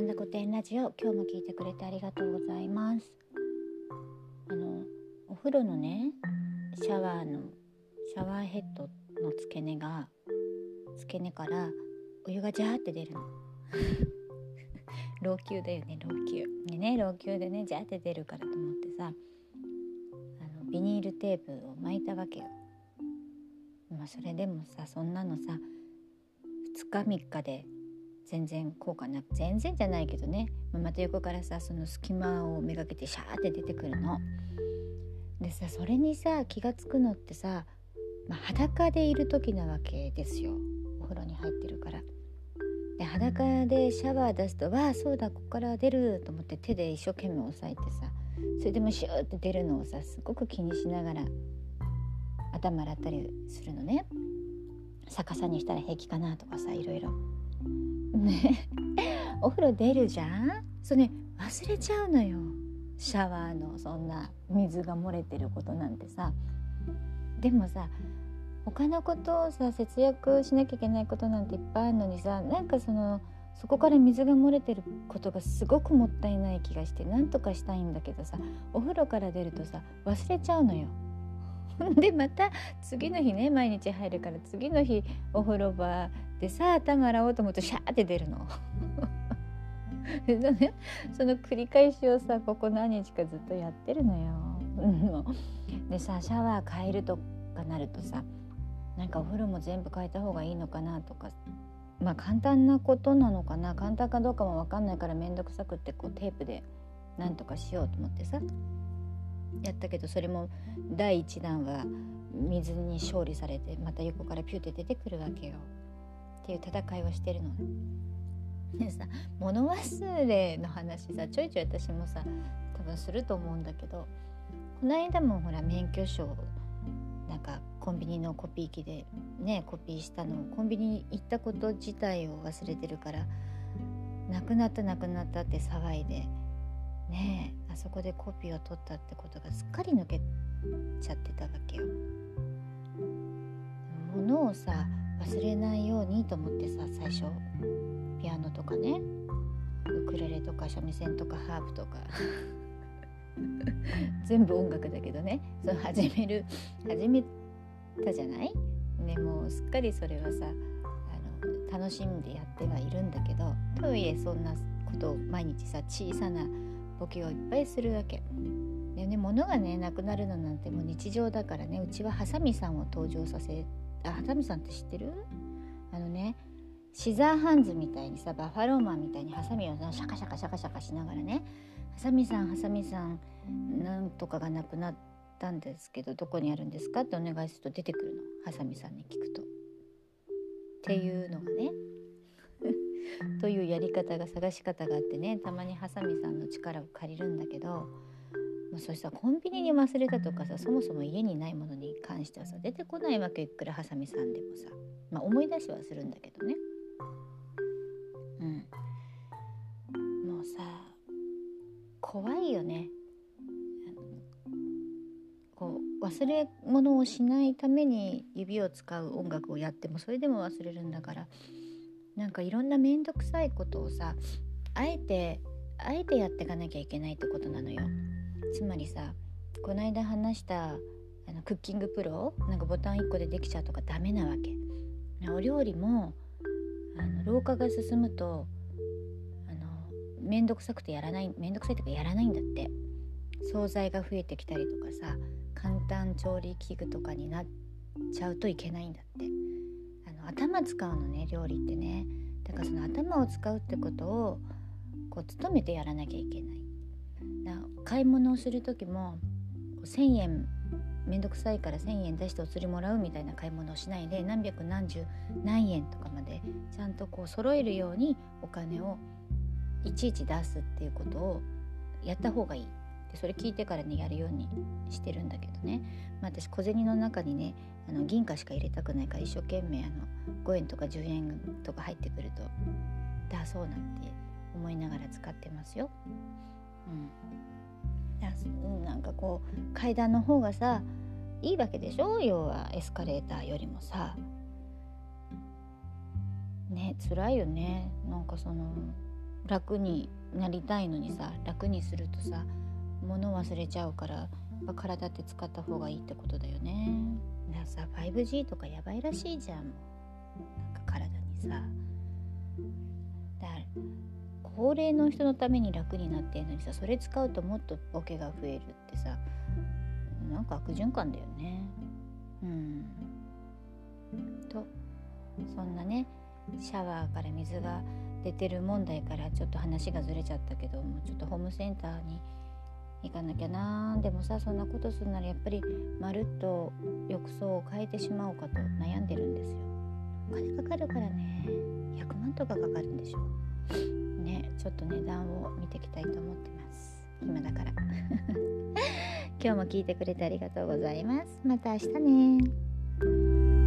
ンダ古典ラジオ今日も聞いてくれてありがとうございます。あのお風呂のねシャワーのシャワーヘッドの付け根が付け根からお湯がジャーって出るの。老朽だよね老朽。でね老朽でねジャーって出るからと思ってさあのビニールテープを巻いたわけよ。まあそれでもさそんなのさ2日3日で全然効果なく全然じゃないけどねまた横からさその隙間をめがけてシャーって出てくるの。でさそれにさ気が付くのってさ、まあ、裸でいる時なわけですよお風呂に入ってるから。で裸でシャワー出すと「わあそうだここから出る」と思って手で一生懸命押さえてさそれでもシューって出るのをさすごく気にしながら頭洗ったりするのね逆さにしたら平気かなとかさいろいろ。ね。お風呂出るじゃん？それね忘れちゃうのよ。シャワーのそんな水が漏れてることなんてさ。でもさ他のことをさ節約しなきゃいけないことなんていっぱいあるのにさなんかそのそこから水が漏れてることがすごくもったいない気がしてなんとかしたいんだけどさお風呂から出るとさ忘れちゃうのよ。でまた次の日ね毎日入るから次の日お風呂場でさあ頭洗おうと思うとシャーって出るの。でね、その繰り返しをさここ何日かずっとやってるのよ。でさシャワー変えるとかなるとさなんかお風呂も全部変えた方がいいのかなとかまあ簡単なことなのかな簡単かどうかも分かんないから面倒くさくってこうテープでなんとかしようと思ってさやったけどそれも第1弾は水に勝利されてまた横からピューって出てくるわけよっていう戦いをしてるの。でさ物忘れの話さちょいちょい私もさ多分すると思うんだけどこの間もほら免許証なんかコンビニのコピー機でねコピーしたのをコンビニに行ったこと自体を忘れてるからなくなったなくなったって騒いでねあそこでコピーを取ったってことがすっかり抜けちゃってたわけよ。物をさ忘れないようにと思ってさ最初ピアノとかね。ウクレレとか三味線とかハープとか。全部音楽だけどね。その始める始めたじゃない？ねもうすっかりそれはさあの楽しんでやってはいるんだけどとはいえそんなことを毎日さ小さなボケをいっぱいするわけ。でね物がねなくなるのなんてもう日常だからねうちはハサミさんを登場させあハサミさんって知ってる？あのねシザーハンズみたいにさバッファローマンみたいにハサミをシャカシャカシャカシャカしながらねハサミさんハサミさんなんとかがなくなったんですけどどこにあるんですかってお願いすると出てくるの。ハサミさんに聞くと。っていうのがね。というやり方が探し方があってねたまにハサミさんの力を借りるんだけど、まあ、そしたらコンビニに忘れたとかさそもそも家にないものに関してはさ出てこないわけいくらハサミさんでもさ、まあ、思い出しはするんだけどね。うん、もうさ怖いよね。こう忘れ物をしないために指を使う音楽をやってもそれでも忘れるんだから。なんかいろんな面倒くさいことをさあえてあえてやっていかなきゃいけないってことなのよ。つまりさこの間話したあのクッキングプロなんかボタン1個でできちゃうとかダメなわけ。お料理もあの老化が進むとあの面倒くさくてやらない面倒くさいとかやらないんだって。惣菜が増えてきたりとかさ簡単調理器具とかになっちゃうといけないんだって。あの頭使うのね料理ってね。だからその頭を使うってことをこう努めてやらなきゃいけない。買い物をする時も1,000円めんどくさいから1,000円出してお釣りもらうみたいな買い物をしないで何百何十何円とかまでちゃんとこう揃えるようにお金をいちいち出すっていうことをやった方がいいでそれ聞いてからねやるようにしてるんだけどね、まあ、私小銭の中にねあの銀貨しか入れたくないから一生懸命あの5円とか10円とか入ってくると出そうなんて思いながら使ってますよ。うん、なんかこう階段の方がさいいわけでしょ？要はエスカレーターよりもさ。ね辛いよね。なんかその楽になりたいのにさ楽にするとさ物忘れちゃうから体って使った方がいいってことだよね。だからさ 5G とかやばいらしいじゃん。なんか体にさ。高齢の人のために楽になってんのにさそれ使うともっとボケが増えるってさなんか悪循環だよね。うん。とそんなねシャワーから水が出てる問題からちょっと話がずれちゃったけどもちょっとホームセンターに行かなきゃなでもさそんなことするならやっぱりまるっと浴槽を変えてしまおうかと悩んでるんですよ。お金かかるからね。100万とかかかるんでしょ。ねちょっと値段を見ていきたいと思ってます。暇だから。今日も聞いてくれてありがとうございます。また明日ね。